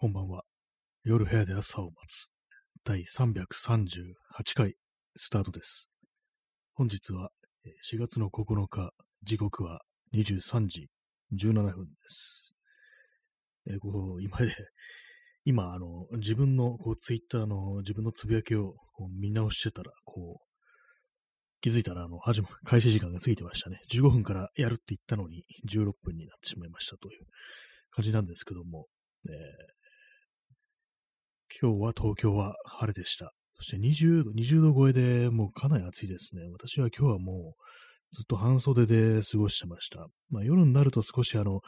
こんばんは。夜部屋で朝を待つ。第338回スタートです。本日は4月の9日、時刻は23時17分です。えーこう今で、今、あの、自分のこうツイッターの自分のつぶやきをこう見直してたら、こう、気づいたら、あの、始ま、開始時間が過ぎてましたね。15分からやるって言ったのに、16分になってしまいましたという感じなんですけども、えー今日は東京は晴れでした。そして20度、20度超えでもうかなり暑いですね。私は今日はもうずっと半袖で過ごしてました。まあ夜になると少しあの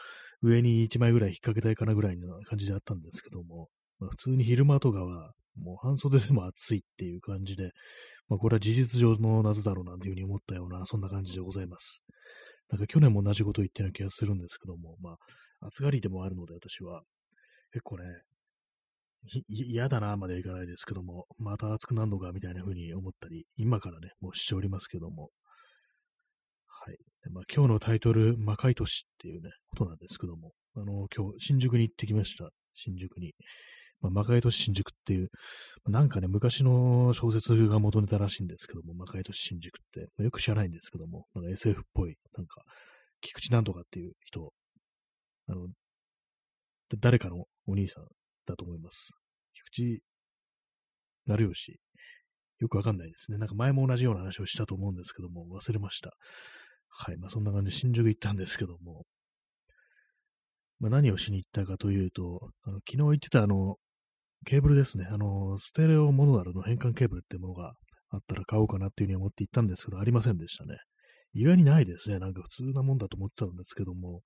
上に1枚ぐらい引っ掛けたいかなぐらいの感じであったんですけども、まあ、普通に昼間とかはもう半袖でも暑いっていう感じで、まあこれは事実上の夏だろうなんていうふうに思ったような、そんな感じでございます。なんか去年も同じこと言ってるような気がするんですけども、まあ暑がりでもあるので私は結構ね、嫌だなまではいかないですけども、また暑くなるのかみたいな風に思ったり、今からね、もうしておりますけども。はい。まあ、今日のタイトル、魔界都市っていうね、ことなんですけども、あの、今日、新宿に行ってきました。新宿に。まあ、魔界都市新宿っていう、なんかね、昔の小説が元ネタらしいんですけども、魔界都市新宿って、まあよく知らないんですけども、なんか SF っぽい、なんか、菊池なんとかっていう人、あの、誰かのお兄さんだと思います。菊池成吉。よくわかんないですね。なんか前も同じような話をしたと思うんですけども、忘れました。はい。まあそんな感じで新宿行ったんですけども、まあ何をしに行ったかというと、あの昨日言ってたあの、ケーブルですね。あの、ステレオモノラルの変換ケーブルっていうものがあったら買おうかなっていうふうに思って行ったんですけど、ありませんでしたね。意外にないですね。なんか普通なもんだと思ってたんですけども、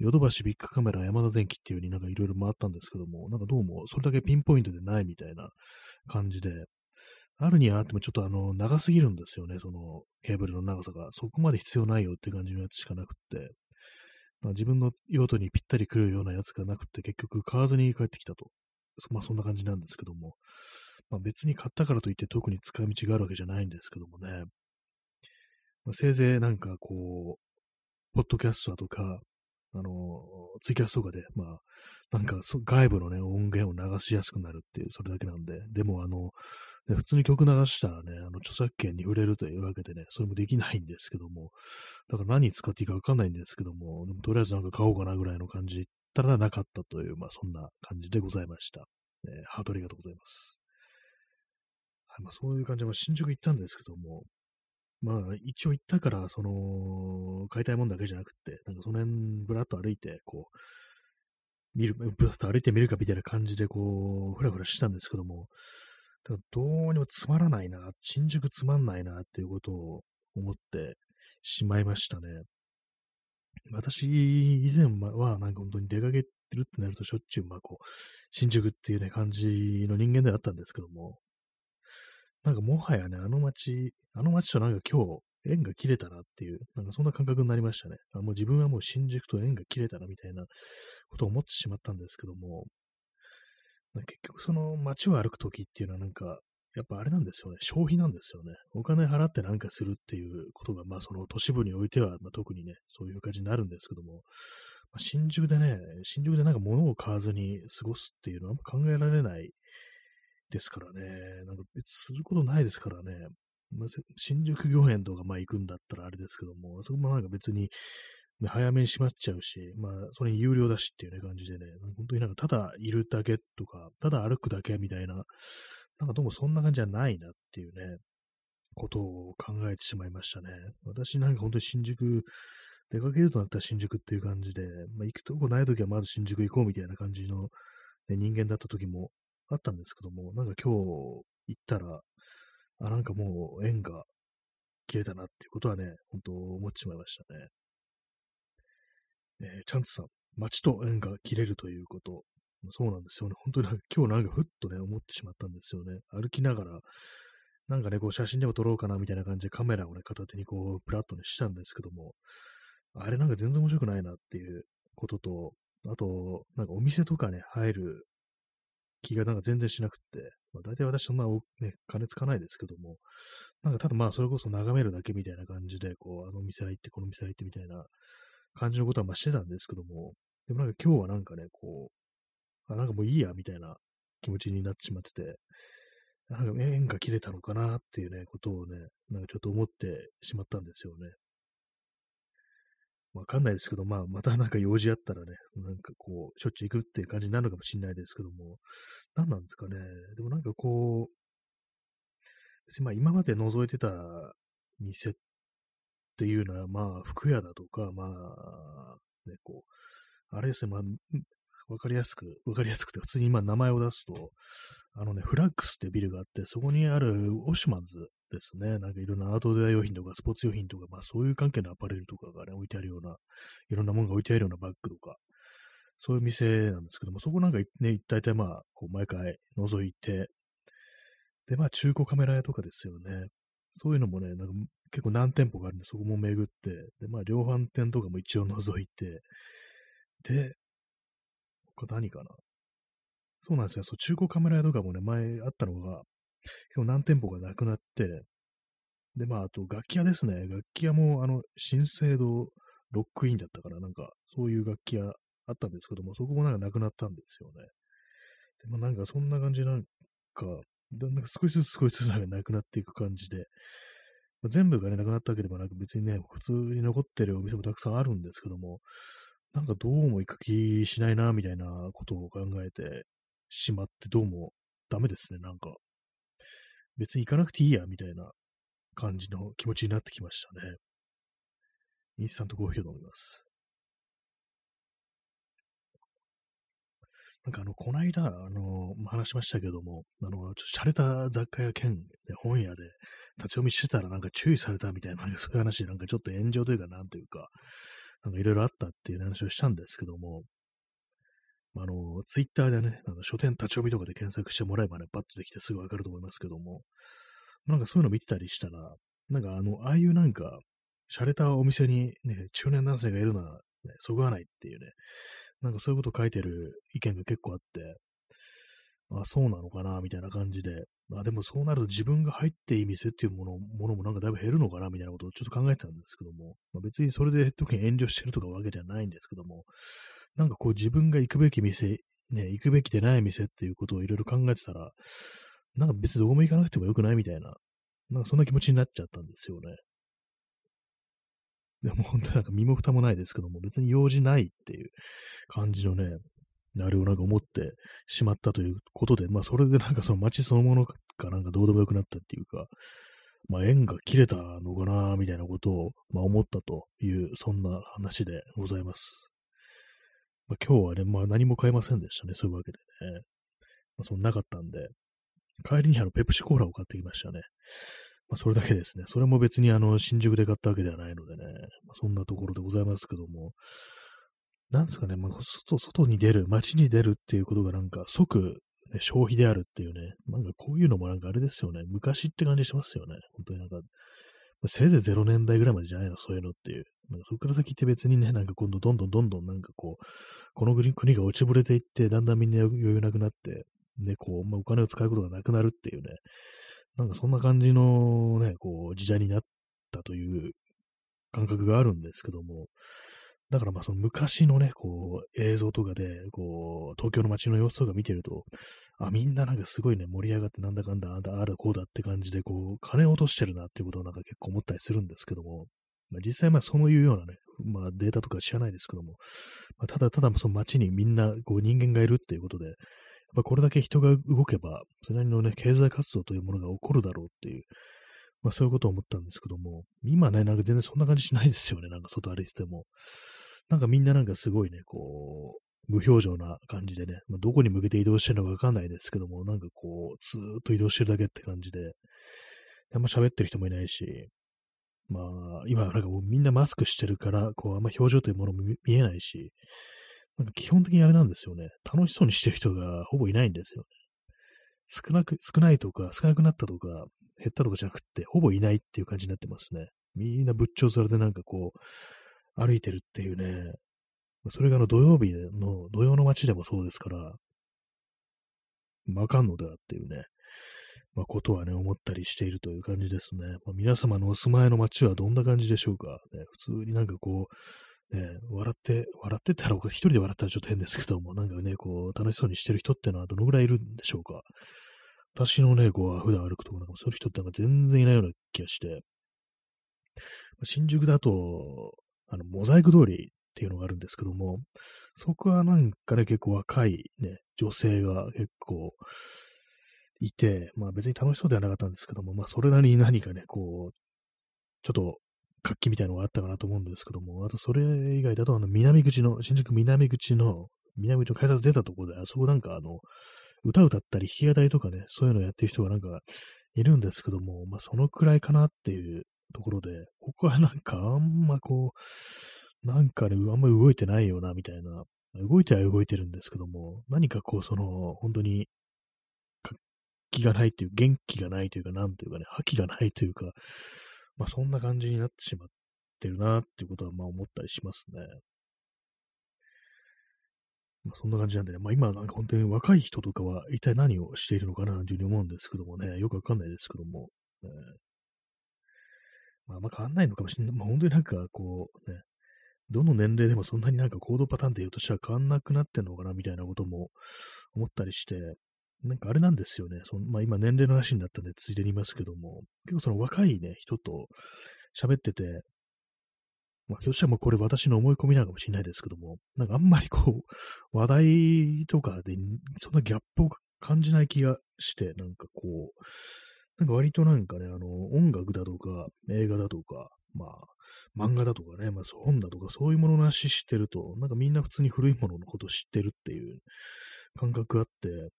ヨドバシビッグカメラ山田電機っていう風になんかいろいろ回ったんですけども、なんかどうもそれだけピンポイントでないみたいな感じで、あるにはあってもちょっとあの長すぎるんですよね、そのケーブルの長さが。そこまで必要ないよって感じのやつしかなくって、自分の用途にぴったり来るようなやつがなくて結局買わずに帰ってきたと。まあそんな感じなんですけども、まあ、別に買ったからといって特に使い道があるわけじゃないんですけどもね。まあ、せいぜいなんかこう、ポッドキャストだとか、あの、ツイキャスとかで、まあ、なんか外部のね、音源を流しやすくなるっていう、それだけなんで、でもあの、ね普通に曲流したらね、あの、著作権に触れるというわけでね、それもできないんですけども、だから何使っていいかわかんないんですけども、でもとりあえずなんか買おうかなぐらいの感じったらなかったという、まあそんな感じでございました。えーハートありがとうございます。はい、まあそういう感じで、まあ新宿行ったんですけども、まあ、一応行ったから、その、買いたいもんだけじゃなくて、なんかその辺、ぶらっと歩いて、こう、見る、ぶらっと歩いてみるかみたいな感じで、こう、ふらふらしたんですけども、ただどうにもつまらないな、新宿つまんないな、っていうことを思ってしまいましたね。私、以前は、なんか本当に出かけてるってなると、しょっちゅう、まあこう、新宿っていうね、感じの人間ではあったんですけども、なんかもはやね、あの街、あの街となんか今日、縁が切れたなっていう、なんかそんな感覚になりましたね。あもう自分はもう新宿と縁が切れたなみたいなことを思ってしまったんですけども、なんか結局その街を歩くときっていうのはなんか、やっぱあれなんですよね。消費なんですよね。お金払ってなんかするっていうことが、まあその都市部においては、まあ、特にね、そういう感じになるんですけども、まあ、新宿でね、新宿でなんか物を買わずに過ごすっていうのはあんま考えられないですからね。なんか別することないですからね。新宿御苑とかまあ行くんだったらあれですけども、そこもなんか別に、早めに閉まっちゃうし、まあ、それに有料だしっていうね感じでね、本当になんかただいるだけとか、ただ歩くだけみたいな、なんかどうもそんな感じじゃないなっていうね、ことを考えてしまいましたね。私なんか本当に新宿、出かけるとなったら新宿っていう感じで、まあ、行くとこないときはまず新宿行こうみたいな感じの、ね、人間だった時もあったんですけども、なんか今日行ったら、あ、なんかもう縁が切れたなっていうことはね、本当思ってしまいましたね。えーチャンツさん、街と縁が切れるということ。そうなんですよね。本当に今日なんかふっとね、思ってしまったんですよね。歩きながら、なんかね、こう写真でも撮ろうかなみたいな感じでカメラをね、片手にこう、プラッとね、したんですけども、あれなんか全然面白くないなっていうことと、あと、なんかお店とかね、入る気がなんか全然しなくて、まあ、大体私そんなお、ね、金つかないですけども、なんかただまあそれこそ眺めるだけみたいな感じで、こう、あの店入って、この店入ってみたいな感じのことはまあしてたんですけども、でもなんか今日はなんかね、こう、あなんかもういいや、みたいな気持ちになってしまってて、なんか縁が切れたのかなっていうね、ことをね、なんかちょっと思ってしまったんですよね。わかんないですけど、まあ、またなんか用事あったらね、なんかこう、しょっちゅう行くっていう感じになるのかもしれないですけども、何なんですかね。でもなんかこう、別にまあ今まで覗いてた店っていうのは、まあ、服屋だとか、まあ、ね、こう、あれですね、まあ、わかりやすく、わかりやすくて、普通に今名前を出すと、あのね、フラッグスってビルがあって、そこにあるオシュマンズですね。なんかいろんなアウトドア用品とかスポーツ用品とか、まあそういう関係のアパレルとかがね、置いてあるような、いろんなものが置いてあるようなバッグとか、そういう店なんですけども、そこなんかね、大体まあ、こう毎回覗いて、で、まあ中古カメラ屋とかですよね。そういうのもね、なんか結構何店舗があるんで、そこも巡って、で、まあ量販店とかも一応覗いて、で、他何かなそうなんですよ。そう、中古カメラ屋とかもね、前あったのが、結構何店舗かなくなって、で、まあ、あと楽器屋ですね。楽器屋も、あの、新生堂ロックインだったから、なんか、そういう楽器屋あったんですけども、そこもなんかなくなったんですよね。で、まあ、なんかそんな感じなんか、なんか少しずつ少しずつなくなっていく感じで、まあ、全部がね、なくなったわけでもなく、別にね、普通に残ってるお店もたくさんあるんですけども、なんかどうも行く気しないな、みたいなことを考えてしまって、どうもダメですね、なんか。別に行かなくていいや、みたいな感じの気持ちになってきましたね。インスタントコーヒーを飲みます。なんかあの、こないだ、あの、話しましたけども、あの、ちょっと洒落た雑貨屋兼、本屋で立ち読みしてたらなんか注意されたみたいな、そういう話なんかちょっと炎上というか、なんというか、なんかいろいろあったっていう話をしたんですけども、あの、ツイッターでね、あの書店立ち読みとかで検索してもらえばね、パッとできてすぐわかると思いますけども、なんかそういうの見てたりしたら、なんかあの、ああいうなんか、洒落たお店にね、中年男性がいるのは、ね、そぐわないっていうね、なんかそういうこと書いてる意見が結構あって、あ、そうなのかな、みたいな感じで、あ、でもそうなると自分が入っていい店っていうものものもなんかだいぶ減るのかな、みたいなことをちょっと考えてたんですけども、まあ、別にそれで特に遠慮してるとかわけじゃないんですけども、なんかこう自分が行くべき店、ね、行くべきでない店っていうことをいろいろ考えてたら、なんか別にどこも行かなくてもよくないみたいな、なんかそんな気持ちになっちゃったんですよね。でも本当なんか身も蓋もないですけども、別に用事ないっていう感じのね、あれをなんか思ってしまったということで、まあそれでなんかその街そのものがなんかどうでもよくなったっていうか、まあ縁が切れたのかな、みたいなことを、まあ、思ったという、そんな話でございます。まあ、今日はね、まあ何も買えませんでしたね、そういうわけでね。まあ、そんなかったんで、帰りにあのペプシコーラを買ってきましたね。まあ、それだけですね。それも別にあの、新宿で買ったわけではないのでね、まあ、そんなところでございますけども、なんですかね、まあ、外、外に出る、街に出るっていうことがなんか即、ね、消費であるっていうね、なんかこういうのもなんかあれですよね、昔って感じしますよね。本当になんか、せいぜい0年代ぐらいまでじゃないの、そういうのっていう。なんかそこから先って別にね、なんか今度どんどんどんどんなんかこう、この国が落ちぶれていって、だんだんみんな余裕なくなって、ね、こう、まあ、お金を使うことがなくなるっていうね、なんかそんな感じのね、こう、時代になったという感覚があるんですけども、だからまあその昔のね、こう、映像とかで、こう、東京の街の様子とか見てると、あ、みんななんかすごいね、盛り上がってなんだかんだ、あだ、あだこうだって感じで、こう、金落としてるなっていうことをなんか結構思ったりするんですけども、まあ、実際まあそういうようなね、まあデータとか知らないですけども、まあ、ただただその街にみんなこう人間がいるっていうことで、やっぱこれだけ人が動けば、それなりのね、経済活動というものが起こるだろうっていう、まあそういうことを思ったんですけども、今ね、なんか全然そんな感じしないですよね、なんか外歩いてても。なんかみんななんかすごいね、こう、無表情な感じでね、まあ、どこに向けて移動してるのかわかんないですけども、なんかこう、ずーっと移動してるだけって感じで、あんま喋ってる人もいないし、まあ、今なんかもうみんなマスクしてるから、こう、あんま表情というものも見えないし、なんか基本的にあれなんですよね。楽しそうにしてる人がほぼいないんですよね。少なく、少ないとか、少なくなったとか、減ったとかじゃなくて、ほぼいないっていう感じになってますね。みんな仏頂面でなんかこう、歩いてるっていうね、それがあの土曜日の、土曜の街でもそうですから、わかんのだっていうね、まあ、ことはね、思ったりしているという感じですね。まあ、皆様のお住まいの街はどんな感じでしょうか、ね、普通になんかこう、ね、笑って、笑ってたら、一人で笑ったらちょっと変ですけども、なんかね、こう、楽しそうにしてる人ってのはどのぐらいいるんでしょうか。私のね、こう、普段歩くとこなんか、そういう人ってなんか全然いないような気がして、新宿だと、あの、モザイク通りっていうのがあるんですけども、そこはなんかね、結構若いね、女性が結構いて、まあ別に楽しそうではなかったんですけども、まあそれなりに何かね、こう、ちょっと活気みたいなのがあったかなと思うんですけども、あとそれ以外だと、あの、南口の、新宿南口の、南口の改札出たところで、あそこなんかあの、歌歌ったり弾き語りとかね、そういうのをやってる人がなんかいるんですけども、まあそのくらいかなっていうところで、ここはなんかあんまこう、なんかね、あんま動いてないよな、みたいな。動いては動いてるんですけども、何かこう、その、本当に、気がないっていう、元気がないというか、なんというかね、覇気がないというか、まあそんな感じになってしまってるなっていうことはまあ思ったりしますね。まあそんな感じなんでね、まあ今なんか本当に若い人とかは一体何をしているのかなというふうに思うんですけどもね、よくわかんないですけども、ね、まああんま変わんないのかもしれない。まあ本当になんかこうね、どの年齢でもそんなになんか行動パターンで言うとしたら変わんなくなってんのかなみたいなことも思ったりして、なんかあれなんですよね。そのまあ、今年齢の話になったんでついでに言いますけども、結構その若いね、人と喋ってて、まあ、ひょっとしたらもうこれ私の思い込みなのかもしれないですけども、なんかあんまりこう、話題とかでそんなギャップを感じない気がして、なんかこう、なんか割となんかね、あの、音楽だとか、映画だとか、まあ、漫画だとかね、まあ、本だとか、そういうものの話知ってると、なんかみんな普通に古いもののこと知ってるっていう感覚があって、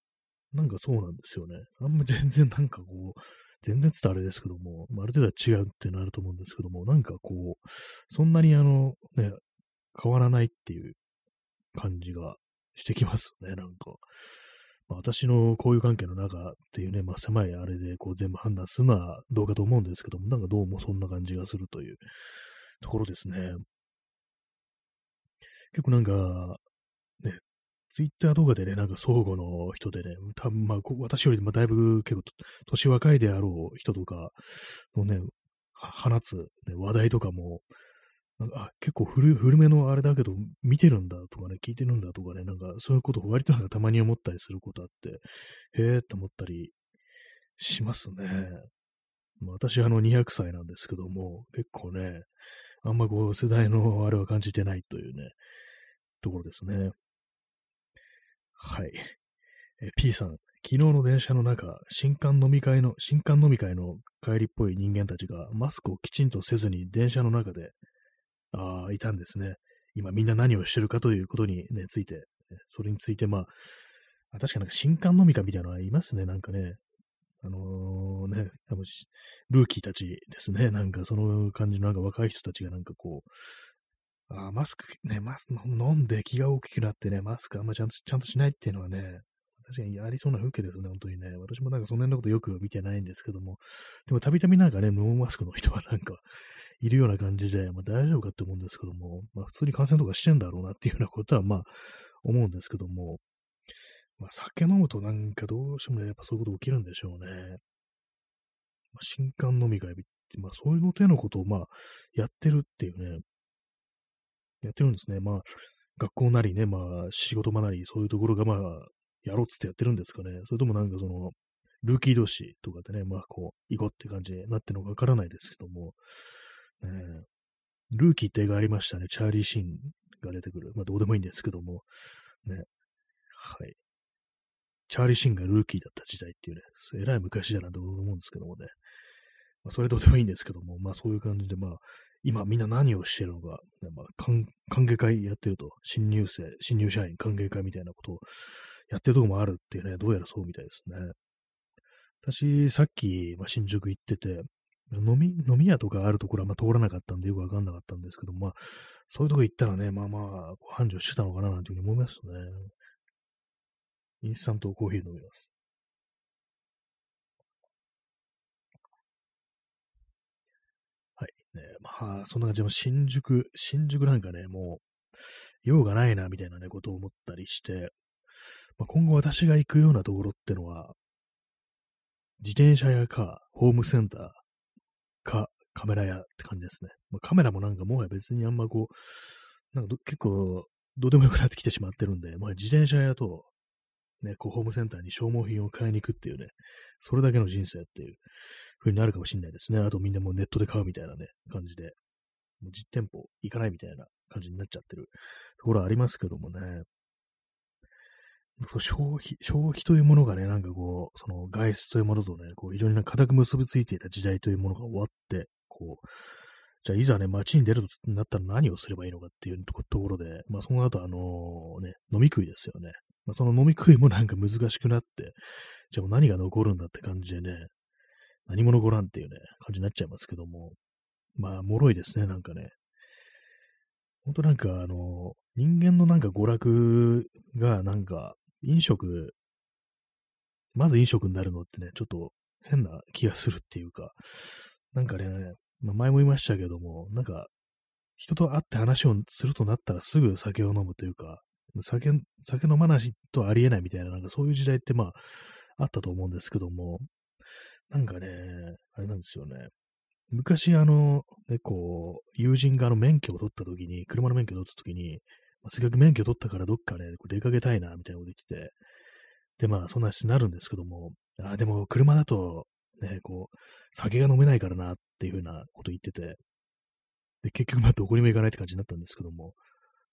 なんかそうなんですよね。あんま全然なんかこう、全然伝われですけども、あ、ある程度は違うってなると思うんですけども、なんかこう、そんなにあの、ね、変わらないっていう感じがしてきますね、なんか。まあ、私の交友関係の中っていうね、まあ、狭いあれでこう全部判断するのはどうかと思うんですけども、なんかどうもそんな感じがするというところですね。結構なんか、ね、ツイッター動画でね、なんか相互の人でね、多分まあ、私よりもだいぶ結構年若いであろう人とかのね、放つ、ね、話題とかも、なんかあ結構古古めのあれだけど、見てるんだとかね、聞いてるんだとかね、なんかそういうことを割となんかたまに思ったりすることあって、へえって思ったりしますね。まあ、私はあの200歳なんですけども、結構ね、あんまこう世代のあれは感じてないというね、ところですね。はい。え P さん、昨日の電車の中、新刊飲み会の、新刊飲み会の帰りっぽい人間たちがマスクをきちんとせずに電車の中で、ああ、いたんですね。今みんな何をしてるかということにね、ついて、それについてまあ、確かなんか新刊飲み会みたいなのはいますね、なんかね。あのー、ね、多分、ルーキーたちですね。なんかその感じのなんか若い人たちがなんかこう、あマスク、ね、マスク飲んで気が大きくなってね、マスクあんまちゃんとちゃんとしないっていうのはね、確かにありそうな風景ですね、本当にね。私もなんかその辺のことよく見てないんですけども、でもたびたびなんかね、ノーマスクの人はなんかいるような感じで、まあ大丈夫かって思うんですけども、まあ普通に感染とかしてんだろうなっていうようなことはまあ思うんですけども、まあ酒飲むとなんかどうしてもやっぱそういうこと起きるんでしょうね。まあ、新刊飲み会って、まあそういうの手のことをまあやってるっていうね、やってるんですね。まあ、学校なりね、まあ、仕事場なり、そういうところが、まあ、やろうっつってやってるんですかね。それともなんかその、ルーキー同士とかでね、まあ、こう、行こうって感じになってるのかわからないですけども、ね、ルーキーって映画ありましたね。チャーリー・シーンが出てくる。まあ、どうでもいいんですけども、ね、はい。チャーリー・シーンがルーキーだった時代っていうね、えらい昔だなと思うんですけどもね、まあ、それどうでもいいんですけども、まあそういう感じで、まあ、今みんな何をしてるのか、まあ、歓迎会やってると、新入生、新入社員歓迎会みたいなことをやってるとこもあるっていうね、どうやらそうみたいですね。私、さっき、まあ、新宿行ってて、飲み、飲み屋とかあるところはま通らなかったんでよくわかんなかったんですけど、まあ、そういうとこ行ったらね、まあまあ、繁盛してたのかななんていうふうに思いますね。インスタントコーヒー飲みます。ね、まあ、そんな感じで、新宿、新宿なんかね、もう、用がないな、みたいなね、ことを思ったりして、まあ、今後私が行くようなところってのは、自転車屋か、ホームセンターか、カメラ屋って感じですね。まあ、カメラもなんかもはや別にあんまこう、なんか結構、どうでもよくなってきてしまってるんで、まあ、自転車屋と、ね、こう、ホームセンターに消耗品を買いに行くっていうね、それだけの人生っていう風になるかもしれないですね。あとみんなもうネットで買うみたいなね、感じで、もう実店舗行かないみたいな感じになっちゃってるところはありますけどもね。そう消費、消費というものがね、なんかこう、その外出というものとね、こう非常にな固く結びついていた時代というものが終わって、こう、じゃあいざね、街に出るとなったら何をすればいいのかっていうところで、まあその後あのね、飲み食いですよね。まあその飲み食いもなんか難しくなって、じゃあもう何が残るんだって感じでね、何も残らんっていうね、感じになっちゃいますけども、まあ、脆いですね、なんかね。ほんとなんか、あの、人間のなんか娯楽がなんか、飲食、まず飲食になるのってね、ちょっと変な気がするっていうか、なんかね、まあ、前も言いましたけども、なんか、人と会って話をするとなったらすぐ酒を飲むというか、酒、酒飲まないとありえないみたいな、なんかそういう時代ってまあ、あったと思うんですけども、なんかね、あれなんですよね。昔、あの、ね、こう、友人があの免許を取った時に、車の免許を取った時に、まあ、せっかく免許取ったからどっかね、こう出かけたいな、みたいなこと言ってて、で、まあ、そんな話になるんですけども、あ、でも、車だと、ね、こう、酒が飲めないからな、っていうふうなこと言ってて、で、結局、まあ、どこにも行かないって感じになったんですけども、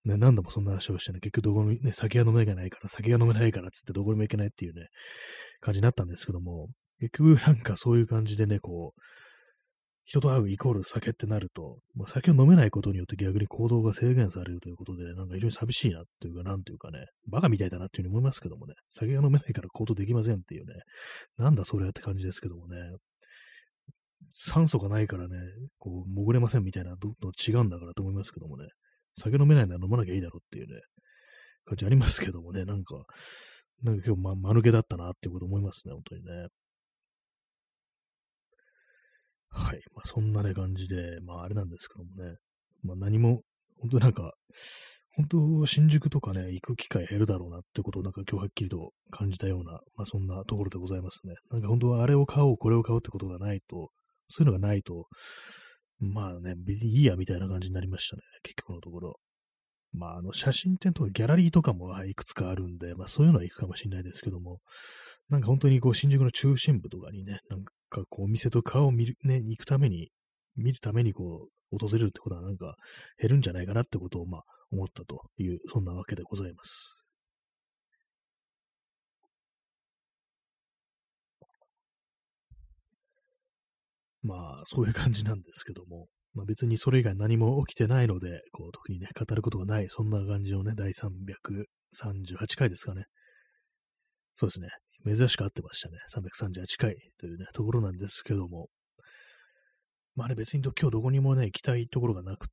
ね、何度もそんな話をしてね、結局どこに、ね、酒が飲めないから、酒が飲めないからっつってどこにも行けないっていうね、感じになったんですけども、結局なんかそういう感じでね、こう、人と会うイコール酒ってなると、まあ、酒を飲めないことによって逆に行動が制限されるということで、ね、なんか非常に寂しいなっていうか、なんていうかね、バカみたいだなっていうふうに思いますけどもね、酒が飲めないから行動できませんっていうね、なんだそれって感じですけどもね、酸素がないからね、こう、潜れませんみたいなどの違うんだからと思いますけどもね、酒飲めないなら飲まなきゃいいだろうっていうね、感じありますけどもね、なんか、なんか今日ま、間抜けだったなっていうこと思いますね、本当にね。はい。まあ、そんなね、感じで、まあ、あれなんですけどもね。まあ、何も、本当なんか、本当、新宿とかね、行く機会減るだろうなってことをなんか今日はっきりと感じたような、まあそんなところでございますね。なんか本当はあれを買おう、これを買おうってことがないと、そういうのがないと、まあね、別にいいやみたいな感じになりましたね、結局のところ。まああの写真展とかギャラリーとかもいくつかあるんで、まあそういうのは行くかもしれないですけども、なんか本当にこう新宿の中心部とかにね、なんかこう、お店と顔を見る、ね、行くために、見るためにこう、訪れるってことはなんか減るんじゃないかなってことを、まあ、思ったという、そんなわけでございます。まあ、そういう感じなんですけども、まあ、別にそれ以外何も起きてないので、こう、特にね、語ることがない、そんな感じのね、第338回ですかね。そうですね。珍しく合ってましたね。338回というね、ところなんですけども。まあね、別に今日どこにもね、行きたいところがなくっ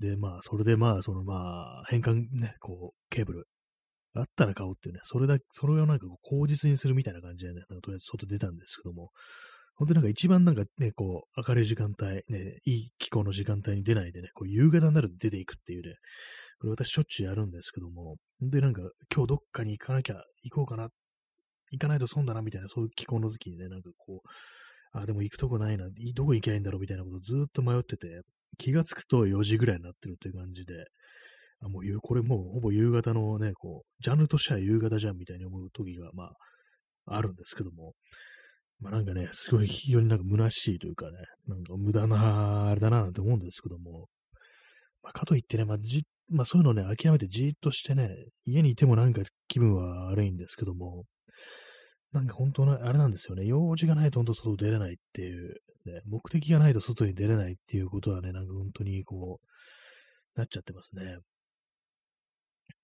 て。で、まあ、それでまあ、そのまあ、変換ね、こう、ケーブル。あったら買おうっていうね、それだ、それをなんかこう口実にするみたいな感じでね、なんかとりあえず外出たんですけども、本当になんか一番なんかね、こう、明るい時間帯、ね、いい気候の時間帯に出ないでね、こう、夕方になると出ていくっていうね、これ私しょっちゅうやるんですけども、本当になんか今日どっかに行かなきゃ、行こうかな行かないと損だなみたいな、そういう気候の時にね、なんかこう、あ、でも行くとこないな、どこ行きゃいいんだろうみたいなことをずっと迷ってて、気がつくと4時ぐらいになってるっていう感じで、あ、もう、これもうほぼ夕方のね、こう、ジャンルとしては夕方じゃんみたいに思う時が、まあ、あるんですけども、まあなんかね、すごい非常になんか虚しいというかね、なんか無駄な、あれだななんて思うんですけども、まあ、かといってね、まあじ、まあそういうのね、諦めてじーっとしてね、家にいてもなんか気分は悪いんですけども、なんか本当の、あれなんですよね。用事がないと本当外出れないっていう、ね、目的がないと外に出れないっていうことはね、なんか本当にこう、なっちゃってますね。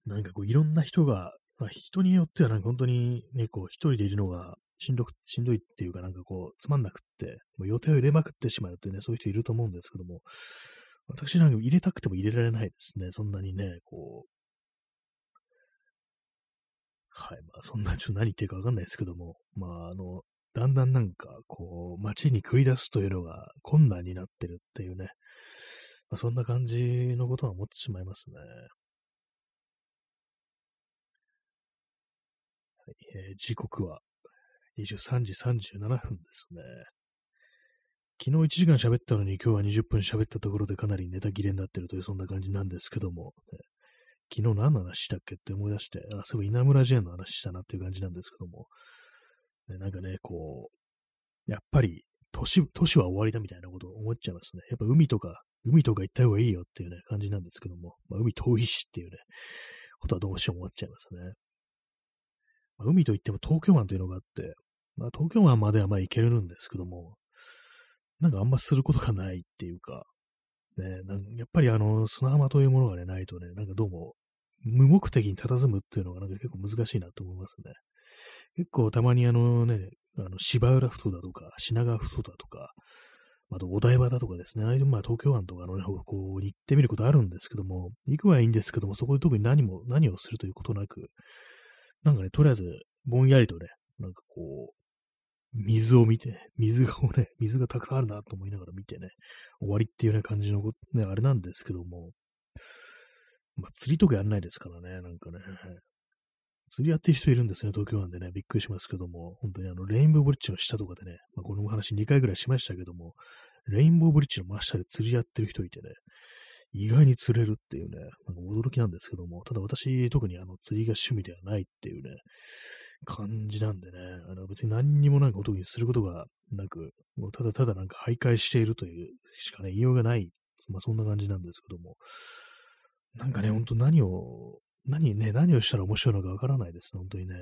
なんかこう、いろんな人が、まあ、人によってはなんか本当にね、こう、一人でいるのがしんどく、しんどいっていうかなんかこう、つまんなくって、もう予定を入れまくってしまうってね、そういう人いると思うんですけども、私なんか入れたくても入れられないですね。そんなにね、こう、はい。まあ、そんな、ちょっと何言ってるかわかんないですけども、まあ、あの、だんだんなんか、こう、街に繰り出すというのが困難になってるっていうね、まあ、そんな感じのことは思ってしまいますね。はいえー、時刻は23時37分ですね。昨日1時間喋ったのに今日は20分喋ったところでかなりネタ切れになってるというそんな感じなんですけども、ね、昨日何の話したっけって思い出して、あ、そうい稲村ジェーンの話したなっていう感じなんですけども、ね、なんかね、こう、やっぱり年、年は終わりだみたいなことを思っちゃいますね。やっぱ海とか、海とか行った方がいいよっていうね、感じなんですけども、まあ、海遠いしっていうね、ことはどうしても思っちゃいますね。ま、海といっても東京湾というのがあって、まあ、東京湾まではまあ行けるんですけども、なんかあんますることがないっていうか、ね、なんやっぱりあの、砂浜というものがね、ないとね、なんかどうも、無目的に佇むっていうのがなんか結構難しいなと思いますね。結構たまにあのね、あの芝浦ふ頭だとか、品川ふ頭だとか、あとお台場だとかですね、ああいうまあ東京湾とかのね、こう行ってみることあるんですけども、行くはいいんですけども、そこで特に何も、何をするということなく、なんかね、とりあえずぼんやりとね、なんかこう、水を見て、水がね、水がたくさんあるなと思いながら見てね、終わりっていうね、感じの、ね、あれなんですけども、まあ、釣りとかやんないですからね、なんかね、釣りやってる人いるんですね、東京湾でね、びっくりしますけども、本当にあの、レインボーブリッジの下とかでね、まあ、このお話2回ぐらいしましたけども、レインボーブリッジの真下で釣りやってる人いてね、意外に釣れるっていうね、なんか驚きなんですけども、ただ私、特にあの、釣りが趣味ではないっていうね、感じなんでね、あの別に何にもなんか特にすることがなく、もうただただなんか徘徊しているというしかね、言いようがない、まあそんな感じなんですけども、なんかね、ほんと何を、何ね、何をしたら面白いのかわからないですね、本当にね。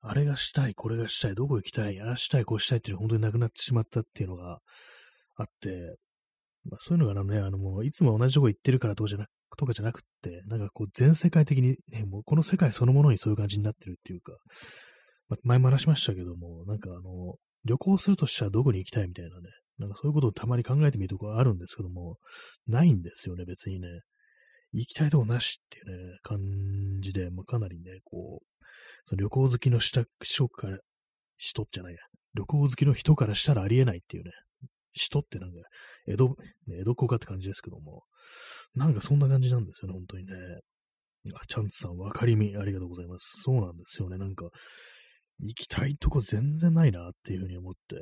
あれがしたい、これがしたい、どこ行きたい、ああしたい、こうしたいっていうのが本当になくなってしまったっていうのがあって、まあ、そういうのがね、あのもういつも同じとこ行ってるからとかじゃなくとかじゃなくって、なんかこう全世界的にね、もうこの世界そのものにそういう感じになってるっていうか、まあ、前も話しましたけども、なんかあの、旅行するとしたらどこに行きたいみたいなね、なんかそういうことをたまに考えてみるとこあるんですけども、ないんですよね、別にね。行きたいとこなしっていうね、感じで、まあ、かなりね、こう、その旅行好きの人から、人じゃないや、旅行好きの人からしたらありえないっていうね、人ってなんか、江戸、江戸っ子かって感じですけども、なんかそんな感じなんですよね、本当にね。あ、チャンツさん、わかりみ、ありがとうございます。そうなんですよね、なんか、行きたいとこ全然ないなっていうふうに思って、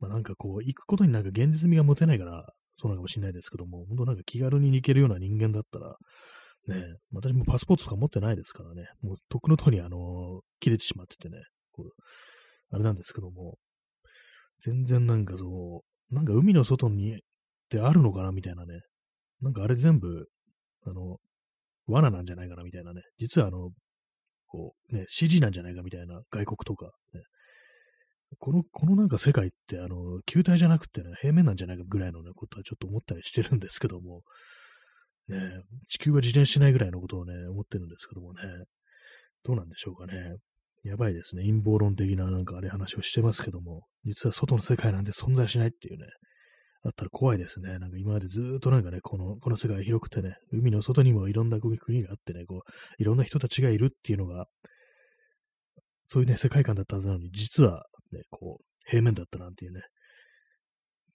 まあなんかこう、行くことになんか現実味が持てないから、そうなのかもしれないですけども、本当なんか気軽に行けるような人間だったら、ね、私もパスポートとか持ってないですからね、もうとっくのとにあの、切れてしまっててね、こう、あれなんですけども、全然なんかそう、なんか海の外にってあるのかなみたいなね。なんかあれ全部、あの、罠なんじゃないかなみたいなね。実はあの、こう、ね、CG なんじゃないかみたいな外国とか、ね。この、このなんか世界って、あの、球体じゃなくてね、平面なんじゃないかぐらいのね、ことはちょっと思ったりしてるんですけども、ね、地球が自転しないぐらいのことをね、思ってるんですけどもね、どうなんでしょうかね。やばいですね。陰謀論的ななんかあれ話をしてますけども、実は外の世界なんて存在しないっていうね、あったら怖いですね。なんか今までずっとなんかね、この、この世界広くてね、海の外にもいろんな国があってね、こう、いろんな人たちがいるっていうのが、そういうね、世界観だったはずなのに、実はね、こう、平面だったなんていうね、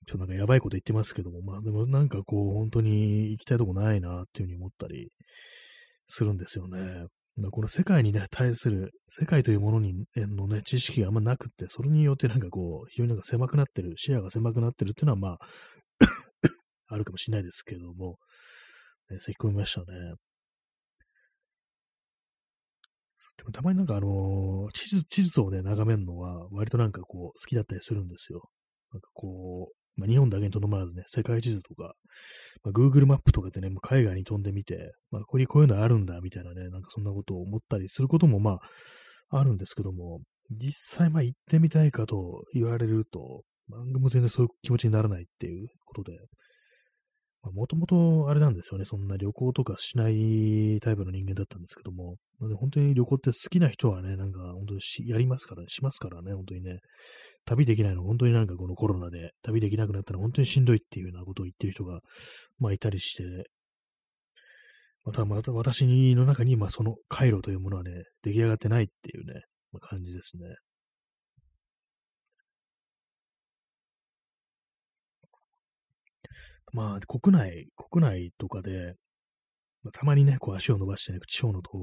ちょっとなんかやばいこと言ってますけども、まあでもなんかこう、本当に行きたいとこないなっていうふうに思ったりするんですよね。この世界にね、対する、世界というものにのね、知識があんまなくて、それによってなんかこう、非常になんか狭くなってる、視野が狭くなってるっていうのはまあ あるかもしれないですけども、ね、咳込みましたね。でもたまになんかあのー、地図、地図をね、眺めるのは、割となんかこう、好きだったりするんですよ。なんかこう、まあ、日本だけにとどまらずね、世界地図とか、まあ、Google マップとかでね、もう海外に飛んでみて、まあ、ここにこういうのあるんだ、みたいなね、なんかそんなことを思ったりすることもまあ、あるんですけども、実際まあ行ってみたいかと言われると、番組も全然そういう気持ちにならないっていうことで、もともとあれなんですよね、そんな旅行とかしないタイプの人間だったんですけども、本当に旅行って好きな人はね、なんか本当にやりますから、ね、しますからね、本当にね、旅できないの、本当になんかこのコロナで旅できなくなったら本当にしんどいっていうようなことを言ってる人が、まあいたりして、またまた私の中に、まあその回路というものはね、出来上がってないっていうね、まあ、感じですね。まあ、国内、国内とかで、まあ、たまにね、こう足を伸ばしてね、地方の方,、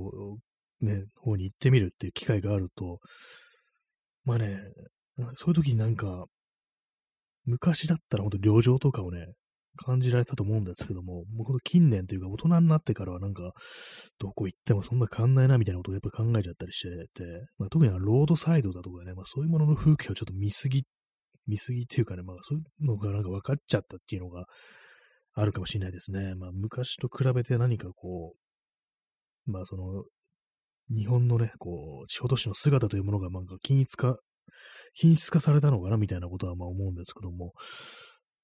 ね、方に行ってみるっていう機会があると、まあね、そういう時になんか、昔だったら本当旅情とかをね、感じられたと思うんですけども、もうこの近年というか大人になってからはなんか、どこ行ってもそんな変わんないなみたいなことをやっぱ考えちゃったりしてて、まあ、特にロードサイドだとかね、まあそういうものの風景をちょっと見すぎ、見すぎっていうかね、まあそういうのがなんか分かっちゃったっていうのがあるかもしれないですね。まあ昔と比べて何かこう、まあその、日本のね、こう、地方都市の姿というものがなんか均一化、品質化されたのかなみたいなことはまあ思うんですけども、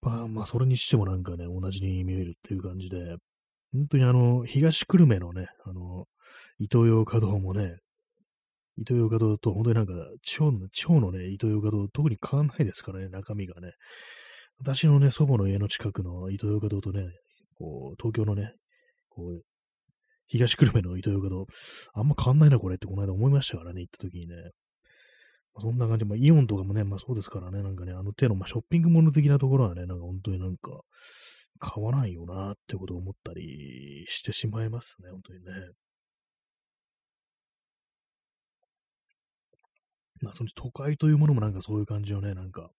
まあまあ、それにしてもなんかね、同じに見えるっていう感じで、本当にあの、東久留米のね、あの、伊東洋華堂もね、伊東洋華堂と本当になんか、地方の、地方のね、伊東洋華堂、特に変わんないですからね、中身がね。私のね、祖母の家の近くの伊東洋華堂とね、こう、東京のね、こう、東久留米の伊東洋華堂、あんま変わんないな、これってこの間思いましたからね、行った時にね。そんな感じ、まあ、イオンとかもね、まあそうですからね、なんかね、あの手の、まあ、ショッピングモノ的なところはね、なんか本当になんか、買わないよなってことを思ったりしてしまいますね、本当にね。まあ、その都会というものもなんかそういう感じのね、なんか、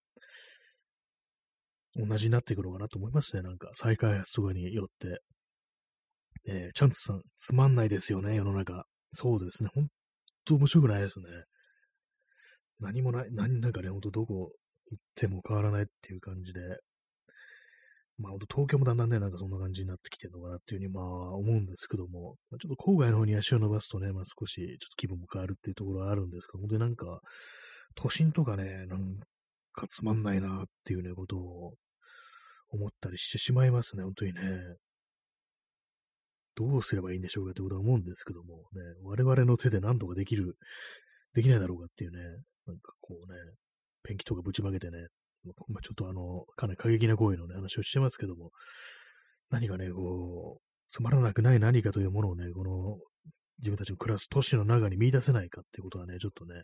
同じになっていくのかなと思いますね、なんか、再開発とかによって。えー、チャンツさん、つまんないですよね、世の中。そうですね、ほんと面白くないですね。何もない、何、なんかね、ほんとどこ行っても変わらないっていう感じで、まあ、ほんと東京もだんだんね、なんかそんな感じになってきてるのかなっていうふうに、まあ、思うんですけども、ま、ちょっと郊外の方に足を伸ばすとね、まあ少し、ちょっと気分も変わるっていうところはあるんですけど、本当になんか、都心とかね、なんかつまんないなっていうね、ことを思ったりしてしまいますね、本当にね。どうすればいいんでしょうかってことは思うんですけども、ね、我々の手で何とかできる、できないだろうかっていうね、なんかこうね、ペンキとかぶちまけてね、まあ、ちょっとあの、かなり過激な行為のね、話をしてますけども、何かね、こう、つまらなくない何かというものをね、この、自分たちの暮らす都市の中に見出せないかっていうことはね、ちょっとね、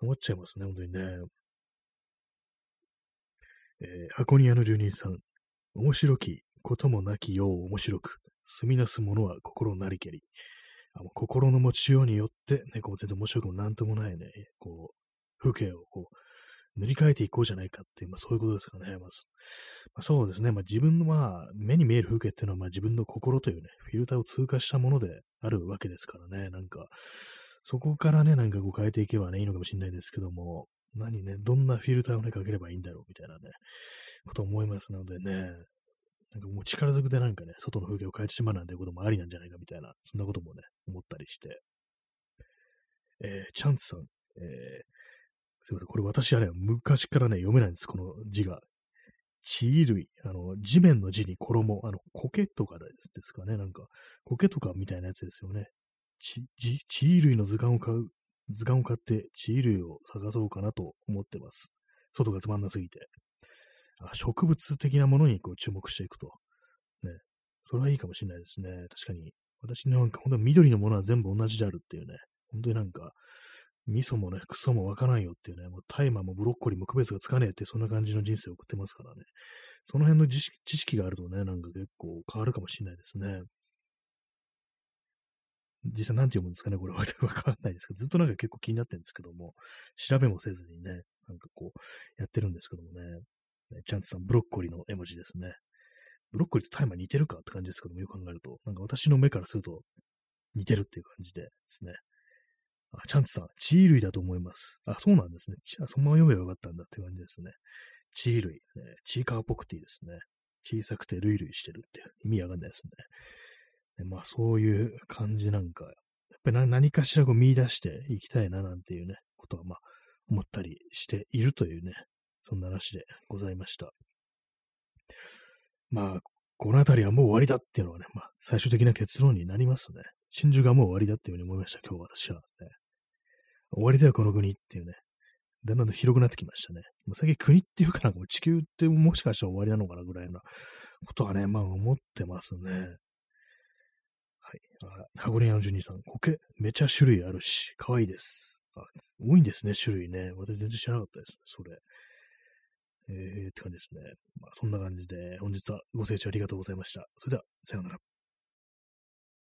思っちゃいますね、本当にね。えー、箱庭の住人さん、面白きこともなきよう面白く、住みなすものは心なりけり。あの心の持ちようによって、ね、こう全然面白くもなんともないね、こう、風景をこう、塗り替えていこうじゃないかっていう、まあそういうことですかね。まあ、まあ、そうですね。まあ自分のまあ目に見える風景っていうのはまあ自分の心というね、フィルターを通過したものであるわけですからね。なんか、そこからね、なんかこう変えていけばね、いいのかもしれないですけども、何ね、どんなフィルターをね、かければいいんだろうみたいなね、こと思いますのでね、なんかもう力ずくでなんかね、外の風景を変えてしまうなんてこともありなんじゃないかみたいな、そんなこともね、思ったりして。えー、チャンツさん、えー、すいません、これ私はね、昔からね、読めないんです、この字が。地衣類、あの、地面の字に衣、あの、苔とかですかね、なんか、苔とかみたいなやつですよね。地、地衣類の図鑑を買う、図鑑を買って地衣類を探そうかなと思ってます。外がつまんなすぎて。植物的なものにこう注目していくと。ね。それはいいかもしれないですね。確かに。私なんか本当に緑のものは全部同じであるっていうね。本当になんか、味噌もね、クソもわからんよっていうね、もう大麻もブロッコリーも区別がつかねえって、そんな感じの人生を送ってますからね。その辺の知識があるとね、なんか結構変わるかもしれないですね。実際何て読むんですかねこれは わかんないですけど、ずっとなんか結構気になってるんですけども、調べもせずにね、なんかこう、やってるんですけどもね。チャンツさん、ブロッコリーの絵文字ですね。ブロッコリーとタイマー似てるかって感じですけども、よく考えると、なんか私の目からすると似てるっていう感じでですね。あ、チャンツさん、チー類だと思います。あ、そうなんですね。あそのまま読めばよかったんだって感じですね。チー類、ね、チーカーポクティですね。小さくてルイルイしてるって意味わかんないですね。まあそういう感じなんか、やっぱり何かしらこう見出していきたいななんていうね、ことはまあ思ったりしているというね、そんな話でございました。まあ、この辺りはもう終わりだっていうのはね、まあ、最終的な結論になりますね。真珠がもう終わりだっていうふうに思いました、今日私は、ね。終わりだよ、この国っていうね。だんだん広くなってきましたね。もう最近国っていうかなんか地球ってもしかしたら終わりなのかなぐらいなことはね、まあ思ってますね。はい。あ、箱根屋のジュニーさん、苔めちゃ種類あるし、可愛いです。あ、多いんですね、種類ね。私全然知らなかったですね、それ。えー、って感じですね。まあ、そんな感じで、本日はご清聴ありがとうございました。それでは、さようなら。